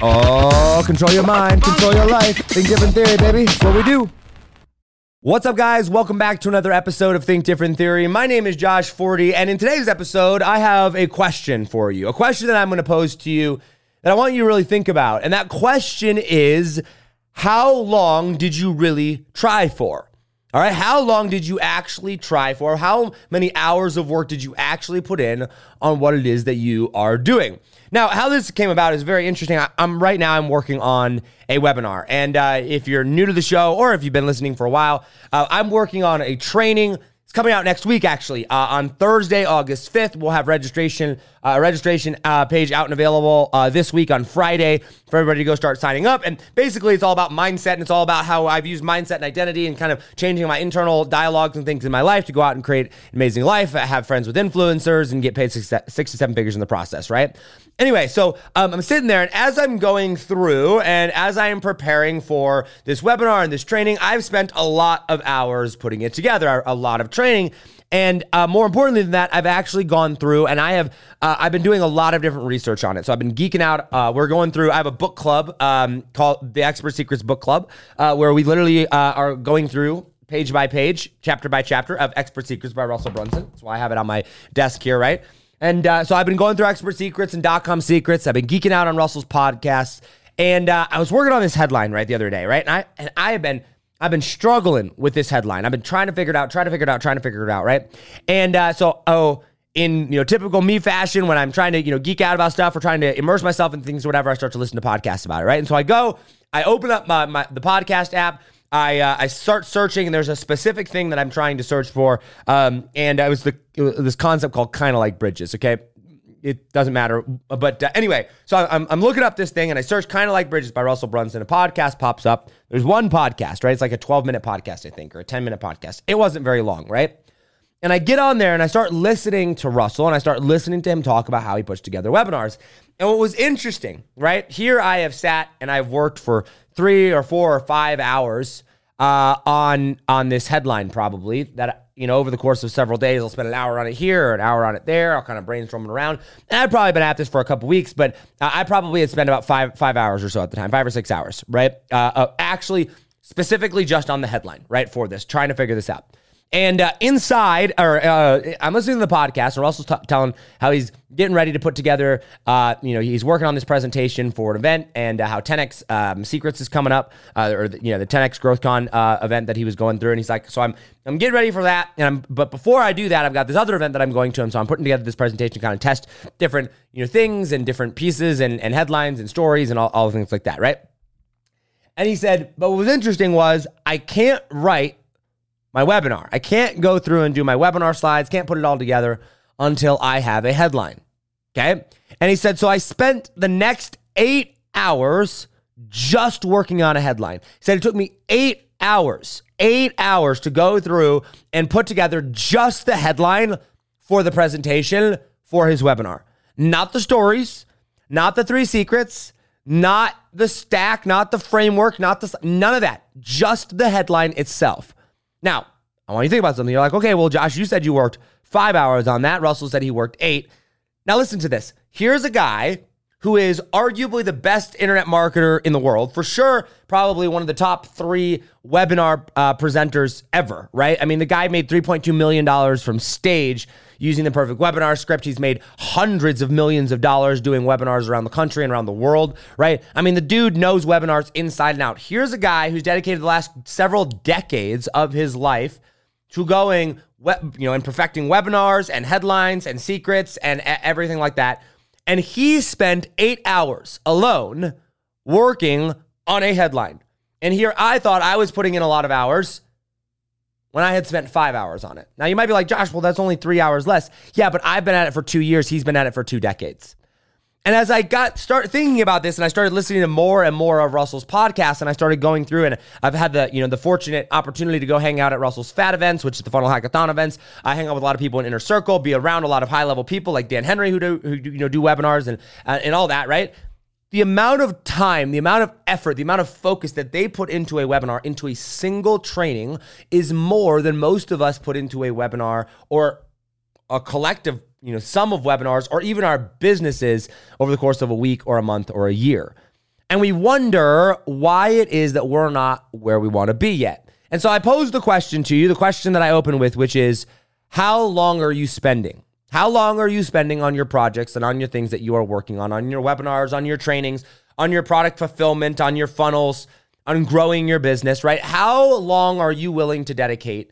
Oh, control your mind, control your life. Think different theory, baby. That's what we do. What's up, guys? Welcome back to another episode of Think Different Theory. My name is Josh Forti, and in today's episode, I have a question for you. A question that I'm going to pose to you that I want you to really think about. And that question is How long did you really try for? All right, how long did you actually try for? How many hours of work did you actually put in on what it is that you are doing? Now, how this came about is very interesting. I, am right now I'm working on a webinar, and uh, if you're new to the show or if you've been listening for a while, uh, I'm working on a training it's coming out next week, actually. Uh, on Thursday, August 5th, we'll have registration uh, registration uh, page out and available uh, this week on Friday for everybody to go start signing up. And basically, it's all about mindset and it's all about how I've used mindset and identity and kind of changing my internal dialogues and things in my life to go out and create an amazing life, have friends with influencers, and get paid six, six to seven figures in the process, right? Anyway, so um, I'm sitting there, and as I'm going through and as I am preparing for this webinar and this training, I've spent a lot of hours putting it together, a lot of training. And uh, more importantly than that, I've actually gone through and I have uh, I've been doing a lot of different research on it. So I've been geeking out. Uh, we're going through. I have a book club um, called the Expert Secrets Book Club, uh, where we literally uh, are going through page by page, chapter by chapter of Expert Secrets by Russell Brunson. That's why I have it on my desk here, right? And uh, so I've been going through expert secrets and dot com secrets. I've been geeking out on Russell's podcast. And uh, I was working on this headline right the other day, right? And I and I have been I've been struggling with this headline. I've been trying to figure it out, trying to figure it out, trying to figure it out, right? And uh, so oh, in you know typical me fashion, when I'm trying to you know geek out about stuff or trying to immerse myself in things or whatever, I start to listen to podcasts about it, right? And so I go, I open up my, my the podcast app. I uh, I start searching, and there's a specific thing that I'm trying to search for, um, and it was the was this concept called kind of like bridges. Okay, it doesn't matter, but uh, anyway, so I'm I'm looking up this thing, and I search kind of like bridges by Russell Brunson. A podcast pops up. There's one podcast, right? It's like a 12 minute podcast, I think, or a 10 minute podcast. It wasn't very long, right? And I get on there and I start listening to Russell and I start listening to him talk about how he puts together webinars. And what was interesting, right? Here I have sat and I've worked for three or four or five hours uh, on on this headline probably that you know over the course of several days I'll spend an hour on it here an hour on it there I'll kind of brainstorm it around. And I've probably been at this for a couple weeks but I probably had spent about five five hours or so at the time five or six hours right? Uh, uh actually specifically just on the headline right for this trying to figure this out and uh, inside, or uh, I'm listening to the podcast, and Russell's t- telling how he's getting ready to put together. Uh, you know, he's working on this presentation for an event, and uh, how 10x um, Secrets is coming up, uh, or the, you know the 10x GrowthCon uh, event that he was going through. And he's like, so I'm I'm getting ready for that. And I'm, but before I do that, I've got this other event that I'm going to, and so I'm putting together this presentation to kind of test different you know things and different pieces and, and headlines and stories and all, all things like that, right? And he said, but what was interesting was I can't write my webinar. I can't go through and do my webinar slides, can't put it all together until I have a headline. Okay. And he said, so I spent the next eight hours just working on a headline. He said it took me eight hours, eight hours to go through and put together just the headline for the presentation for his webinar. Not the stories, not the three secrets, not the stack, not the framework, not the none of that. Just the headline itself. Now, I want you to think about something. You're like, okay, well, Josh, you said you worked five hours on that. Russell said he worked eight. Now, listen to this. Here's a guy who is arguably the best internet marketer in the world. For sure, probably one of the top three webinar uh, presenters ever, right? I mean, the guy made $3.2 million from stage using the perfect webinar script. He's made hundreds of millions of dollars doing webinars around the country and around the world, right? I mean, the dude knows webinars inside and out. Here's a guy who's dedicated the last several decades of his life to going, web, you know, and perfecting webinars and headlines and secrets and everything like that. And he spent eight hours alone working on a headline. And here I thought I was putting in a lot of hours when I had spent five hours on it. Now you might be like, Josh, well, that's only three hours less. Yeah, but I've been at it for two years. He's been at it for two decades. And as I got start thinking about this and I started listening to more and more of Russell's podcast and I started going through and I've had the, you know, the fortunate opportunity to go hang out at Russell's Fat events, which is the Funnel Hackathon events. I hang out with a lot of people in Inner Circle, be around a lot of high level people like Dan Henry who do, who you know, do webinars and, uh, and all that, right? the amount of time, the amount of effort, the amount of focus that they put into a webinar, into a single training, is more than most of us put into a webinar or a collective, you know, sum of webinars or even our businesses over the course of a week or a month or a year. And we wonder why it is that we're not where we want to be yet. And so I pose the question to you, the question that I open with, which is how long are you spending? How long are you spending on your projects and on your things that you are working on, on your webinars, on your trainings, on your product fulfillment, on your funnels, on growing your business, right? How long are you willing to dedicate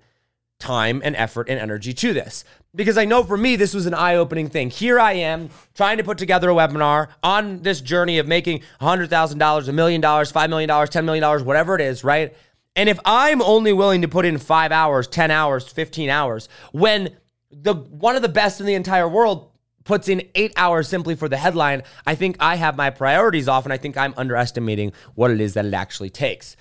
time and effort and energy to this? Because I know for me, this was an eye opening thing. Here I am trying to put together a webinar on this journey of making $100,000, a million dollars, $5 million, $10 million, whatever it is, right? And if I'm only willing to put in five hours, 10 hours, 15 hours, when the one of the best in the entire world puts in eight hours simply for the headline, I think I have my priorities off and I think I'm underestimating what it is that it actually takes.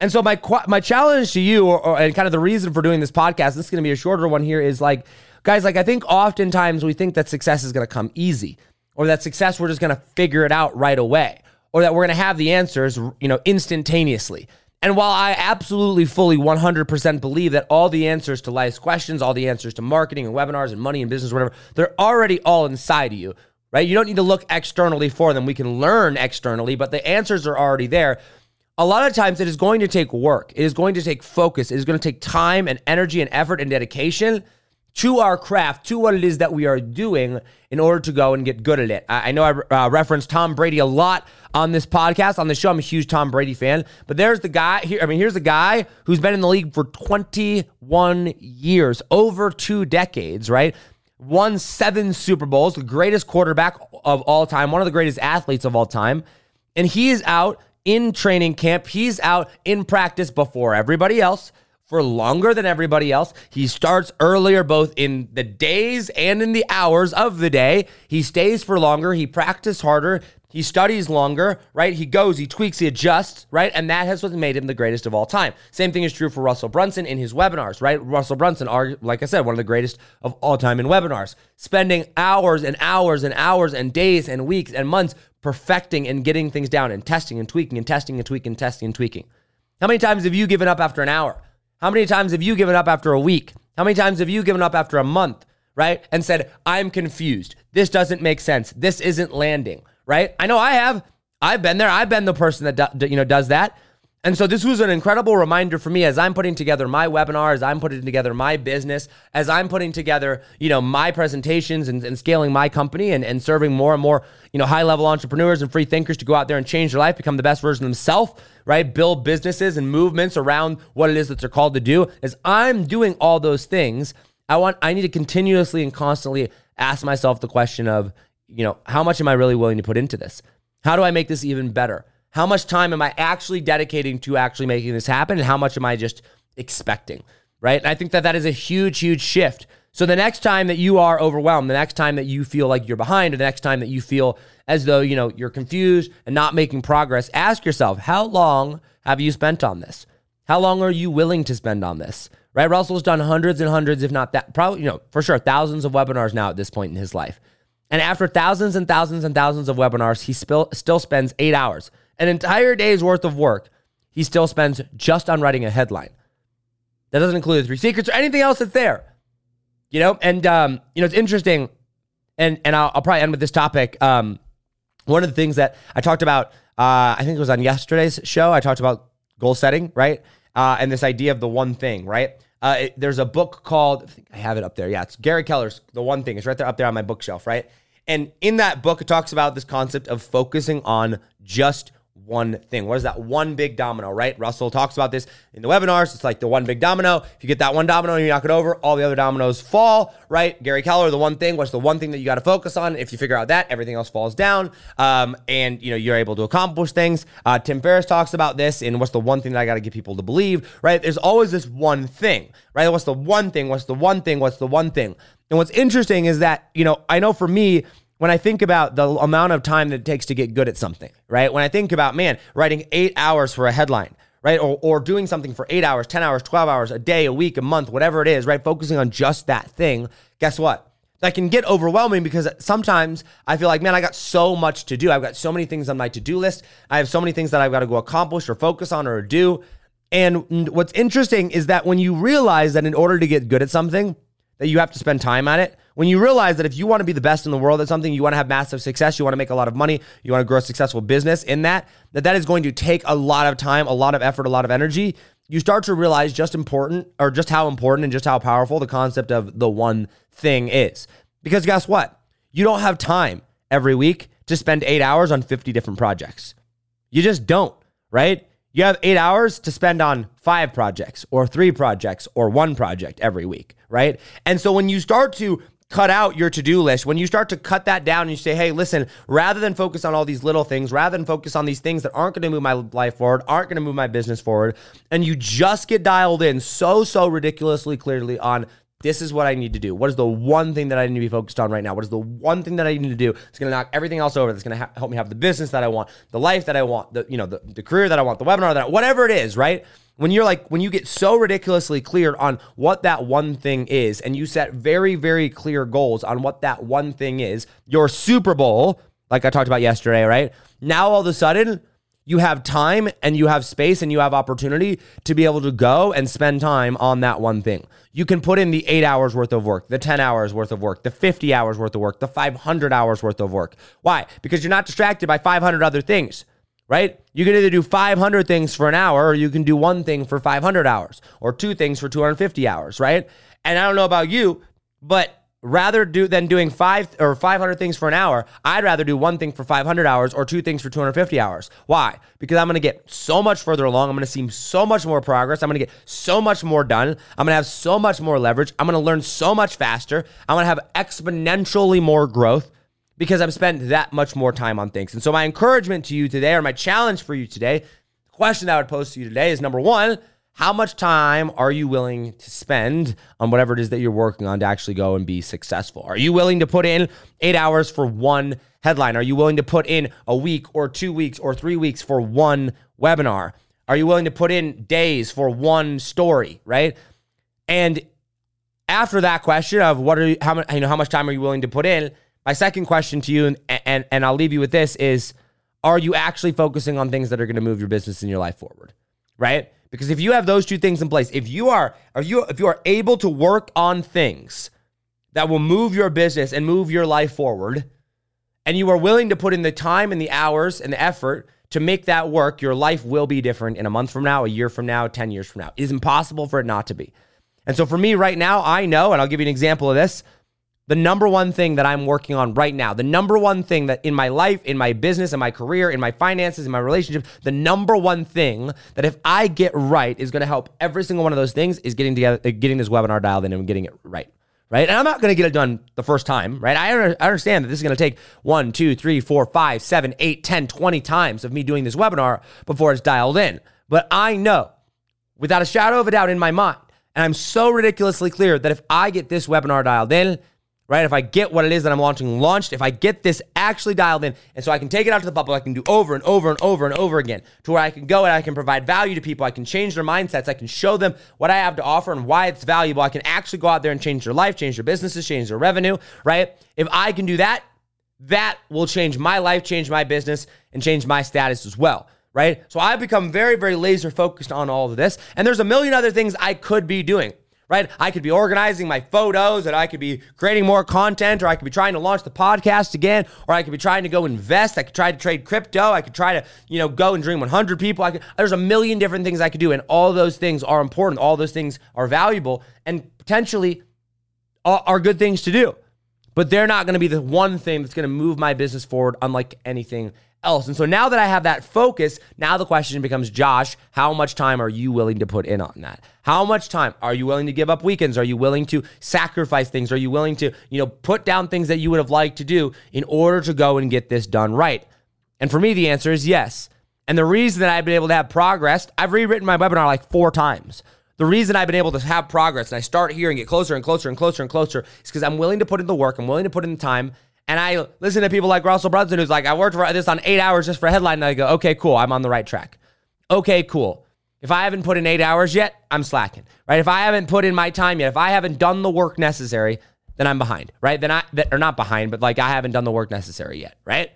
And so my my challenge to you, or, or and kind of the reason for doing this podcast, this is going to be a shorter one here, is like, guys, like I think oftentimes we think that success is going to come easy, or that success we're just going to figure it out right away, or that we're going to have the answers, you know, instantaneously. And while I absolutely fully 100% believe that all the answers to life's questions, all the answers to marketing and webinars and money and business, whatever, they're already all inside of you, right? You don't need to look externally for them. We can learn externally, but the answers are already there. A lot of times it is going to take work, it is going to take focus, it is going to take time and energy and effort and dedication to our craft, to what it is that we are doing in order to go and get good at it. I, I know I uh, referenced Tom Brady a lot on this podcast, on the show. I'm a huge Tom Brady fan, but there's the guy here. I mean, here's a guy who's been in the league for 21 years, over two decades, right? Won seven Super Bowls, the greatest quarterback of all time, one of the greatest athletes of all time. And he is out in training camp. He's out in practice before everybody else for longer than everybody else. He starts earlier, both in the days and in the hours of the day. He stays for longer. He practices harder. He studies longer, right? He goes, he tweaks, he adjusts, right? And that has what made him the greatest of all time. Same thing is true for Russell Brunson in his webinars, right? Russell Brunson, are, like I said, one of the greatest of all time in webinars, spending hours and hours and hours and days and weeks and months perfecting and getting things down and testing and tweaking and testing and tweaking and testing and tweaking. How many times have you given up after an hour? How many times have you given up after a week? How many times have you given up after a month, right? And said, I'm confused. This doesn't make sense. This isn't landing, right? I know I have. I've been there. I've been the person that do, you know does that. And so this was an incredible reminder for me as I'm putting together my webinar, as I'm putting together my business, as I'm putting together, you know, my presentations and, and scaling my company and, and serving more and more, you know, high level entrepreneurs and free thinkers to go out there and change their life, become the best version of themselves, right? Build businesses and movements around what it is that they're called to do. As I'm doing all those things, I want I need to continuously and constantly ask myself the question of, you know, how much am I really willing to put into this? How do I make this even better? How much time am I actually dedicating to actually making this happen? And how much am I just expecting? Right. And I think that that is a huge, huge shift. So the next time that you are overwhelmed, the next time that you feel like you're behind, or the next time that you feel as though, you know, you're confused and not making progress, ask yourself, how long have you spent on this? How long are you willing to spend on this? Right? Russell's done hundreds and hundreds, if not that, probably, you know, for sure, thousands of webinars now at this point in his life. And after thousands and thousands and thousands of webinars, he still still spends eight hours an entire day's worth of work, he still spends just on writing a headline. That doesn't include the three secrets or anything else that's there. You know, and um, you know, it's interesting, and and I'll, I'll probably end with this topic. Um, one of the things that I talked about, uh, I think it was on yesterday's show. I talked about goal setting, right? Uh, and this idea of the one thing, right? Uh, it, there's a book called I I have it up there. Yeah, it's Gary Keller's The One Thing. It's right there up there on my bookshelf, right? And in that book, it talks about this concept of focusing on just one thing. What is that one big domino, right? Russell talks about this in the webinars. It's like the one big domino. If you get that one domino and you knock it over, all the other dominoes fall, right? Gary Keller, the one thing, what's the one thing that you got to focus on? If you figure out that, everything else falls down. Um, and you know, you're able to accomplish things. Uh, Tim Ferriss talks about this and what's the one thing that I got to get people to believe, right? There's always this one thing, right? What's the one thing? What's the one thing? What's the one thing? And what's interesting is that, you know, I know for me, when I think about the amount of time that it takes to get good at something, right? When I think about, man, writing eight hours for a headline, right? Or, or doing something for eight hours, 10 hours, 12 hours, a day, a week, a month, whatever it is, right? Focusing on just that thing. Guess what? That can get overwhelming because sometimes I feel like, man, I got so much to do. I've got so many things on my to do list. I have so many things that I've got to go accomplish or focus on or do. And what's interesting is that when you realize that in order to get good at something, that you have to spend time at it, When you realize that if you want to be the best in the world at something, you want to have massive success, you want to make a lot of money, you want to grow a successful business in that, that that is going to take a lot of time, a lot of effort, a lot of energy. You start to realize just important or just how important and just how powerful the concept of the one thing is. Because guess what? You don't have time every week to spend eight hours on 50 different projects. You just don't, right? You have eight hours to spend on five projects or three projects or one project every week, right? And so when you start to cut out your to-do list when you start to cut that down and you say hey listen rather than focus on all these little things rather than focus on these things that aren't going to move my life forward aren't going to move my business forward and you just get dialed in so so ridiculously clearly on this is what I need to do. What is the one thing that I need to be focused on right now? What is the one thing that I need to do? It's going to knock everything else over. That's going to ha- help me have the business that I want, the life that I want, the you know the, the career that I want, the webinar that I, whatever it is, right? When you're like when you get so ridiculously clear on what that one thing is, and you set very very clear goals on what that one thing is, your Super Bowl, like I talked about yesterday, right? Now all of a sudden you have time and you have space and you have opportunity to be able to go and spend time on that one thing. You can put in the eight hours worth of work, the 10 hours worth of work, the 50 hours worth of work, the 500 hours worth of work. Why? Because you're not distracted by 500 other things, right? You can either do 500 things for an hour or you can do one thing for 500 hours or two things for 250 hours, right? And I don't know about you, but rather do than doing five or 500 things for an hour i'd rather do one thing for 500 hours or two things for 250 hours. Why? Because i'm going to get so much further along. I'm going to see so much more progress. I'm going to get so much more done. I'm going to have so much more leverage. I'm going to learn so much faster. I'm going to have exponentially more growth because i've spent that much more time on things and so my encouragement to you today or my challenge for you today the question that i would pose to you today is number one how much time are you willing to spend on whatever it is that you're working on to actually go and be successful? Are you willing to put in eight hours for one headline? Are you willing to put in a week or two weeks or three weeks for one webinar? Are you willing to put in days for one story, right? And after that question of what are you, how much, you know, how much time are you willing to put in? My second question to you, and, and, and I'll leave you with this is, are you actually focusing on things that are going to move your business and your life forward, right? Because if you have those two things in place, if you are, are you if you are able to work on things that will move your business and move your life forward, and you are willing to put in the time and the hours and the effort to make that work, your life will be different in a month from now, a year from now, 10 years from now. It is impossible for it not to be. And so for me right now, I know, and I'll give you an example of this the number one thing that I'm working on right now, the number one thing that in my life, in my business, in my career, in my finances, in my relationship, the number one thing that if I get right is going to help every single one of those things is getting together, uh, getting this webinar dialed in and getting it right. Right. And I'm not going to get it done the first time. Right. I understand that this is going to take one, two, three, four, five, seven, eight, 10, 20 times of me doing this webinar before it's dialed in. But I know without a shadow of a doubt in my mind, and I'm so ridiculously clear that if I get this webinar dialed in, right? If I get what it is that I'm launching launched, if I get this actually dialed in, and so I can take it out to the public, I can do over and over and over and over again to where I can go and I can provide value to people. I can change their mindsets. I can show them what I have to offer and why it's valuable. I can actually go out there and change their life, change their businesses, change their revenue, right? If I can do that, that will change my life, change my business, and change my status as well right? So I've become very, very laser focused on all of this. And there's a million other things I could be doing right? I could be organizing my photos and I could be creating more content or I could be trying to launch the podcast again or I could be trying to go invest. I could try to trade crypto. I could try to, you know, go and dream 100 people. I could, there's a million different things I could do and all those things are important. All those things are valuable and potentially are good things to do. But they're not going to be the one thing that's going to move my business forward unlike anything else. And so now that I have that focus, now the question becomes Josh, how much time are you willing to put in on that? How much time are you willing to give up weekends? Are you willing to sacrifice things? Are you willing to, you know, put down things that you would have liked to do in order to go and get this done right? And for me, the answer is yes. And the reason that I've been able to have progress, I've rewritten my webinar like four times. The reason I've been able to have progress and I start here and get closer and closer and closer and closer is because I'm willing to put in the work, I'm willing to put in the time, and I listen to people like Russell Brunson, who's like, I worked for this on eight hours just for a headline. And I go, okay, cool. I'm on the right track. Okay, cool. If I haven't put in eight hours yet, I'm slacking, right? If I haven't put in my time yet, if I haven't done the work necessary, then I'm behind, right? Then I, or not behind, but like I haven't done the work necessary yet, right?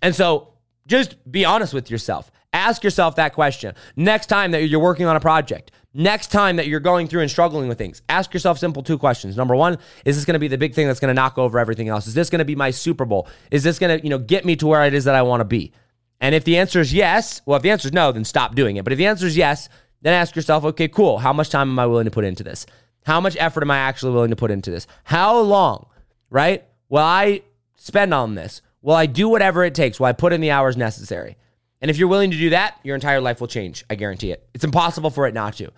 And so just be honest with yourself. Ask yourself that question. Next time that you're working on a project, next time that you're going through and struggling with things, ask yourself simple two questions. Number one, is this going to be the big thing that's going to knock over everything else? Is this going to be my Super Bowl? Is this going to, you know, get me to where it is that I want to be? And if the answer is yes, well, if the answer is no, then stop doing it. But if the answer is yes, then ask yourself, okay, cool. How much time am I willing to put into this? How much effort am I actually willing to put into this? How long, right? Will I spend on this? Will I do whatever it takes? Will I put in the hours necessary? And if you're willing to do that, your entire life will change. I guarantee it. It's impossible for it not to.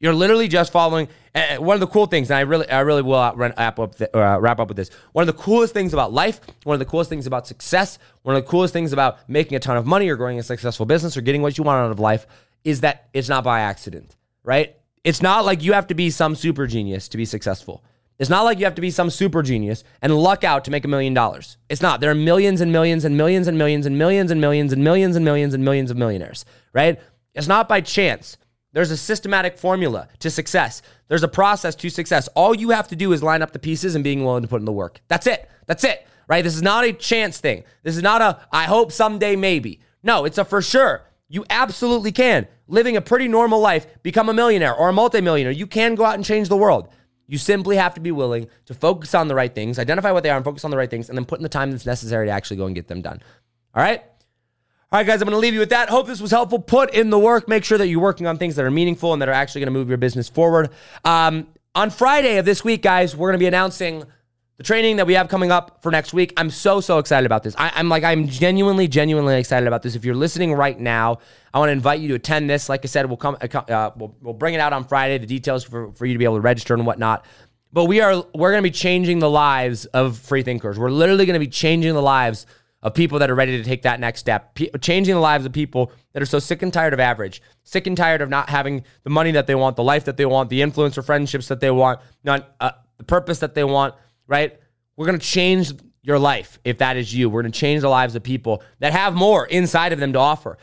You're literally just following. Uh, one of the cool things, and I really, I really will wrap up, the, uh, wrap up with this. One of the coolest things about life, one of the coolest things about success, one of the coolest things about making a ton of money or growing a successful business or getting what you want out of life is that it's not by accident, right? It's not like you have to be some super genius to be successful. It's not like you have to be some super genius and luck out to make a million dollars. It's not. There are millions and millions and millions and millions and millions and millions and millions and millions and millions of millionaires, right? It's not by chance. There's a systematic formula to success. There's a process to success. All you have to do is line up the pieces and being willing to put in the work. That's it. That's it. Right? This is not a chance thing. This is not a I hope someday maybe. No, it's a for sure. You absolutely can. Living a pretty normal life, become a millionaire or a multimillionaire. You can go out and change the world. You simply have to be willing to focus on the right things, identify what they are and focus on the right things, and then put in the time that's necessary to actually go and get them done. All right? All right, guys, I'm going to leave you with that. Hope this was helpful. Put in the work. Make sure that you're working on things that are meaningful and that are actually going to move your business forward. Um, on Friday of this week, guys, we're going to be announcing the training that we have coming up for next week. I'm so, so excited about this. I, am like, I'm genuinely, genuinely excited about this. If you're listening right now, I want to invite you to attend this. Like I said, we'll come, uh, uh we'll, we'll bring it out on Friday, the details for, for you to be able to register and whatnot. But we are, we're going to be changing the lives of free thinkers. We're literally going to be changing the lives of people that are ready to take that next step, P- changing the lives of people that are so sick and tired of average, sick and tired of not having the money that they want, the life that they want, the influence or friendships that they want, not uh, the purpose that they want, right? We're going to change your life if that is you. We're going to change the lives of people that have more inside of them to offer,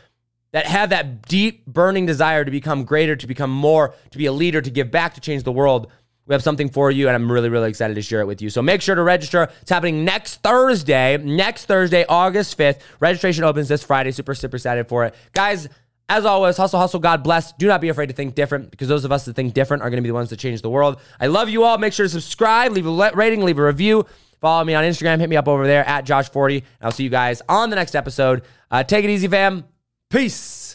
that have that deep, burning desire to become greater, to become more, to be a leader, to give back, to change the world we have something for you, and I'm really, really excited to share it with you. So make sure to register. It's happening next Thursday, next Thursday, August 5th. Registration opens this Friday. Super, super excited for it. Guys, as always, hustle, hustle, God bless. Do not be afraid to think different because those of us that think different are going to be the ones that change the world. I love you all. Make sure to subscribe, leave a rating, leave a review. Follow me on Instagram. Hit me up over there at JoshForti. I'll see you guys on the next episode. Uh, take it easy, fam. Peace.